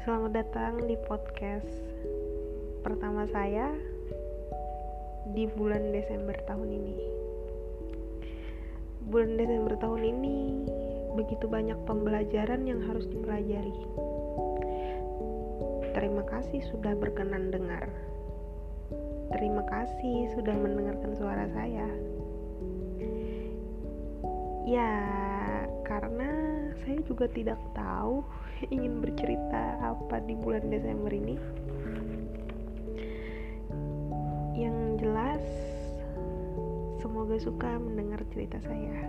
Selamat datang di podcast pertama saya di bulan Desember tahun ini. Bulan Desember tahun ini begitu banyak pembelajaran yang harus dipelajari. Terima kasih sudah berkenan dengar. Terima kasih sudah mendengarkan suara saya. Ya, karena saya juga tidak tahu ingin bercerita apa di bulan Desember ini. Yang jelas, semoga suka mendengar cerita saya.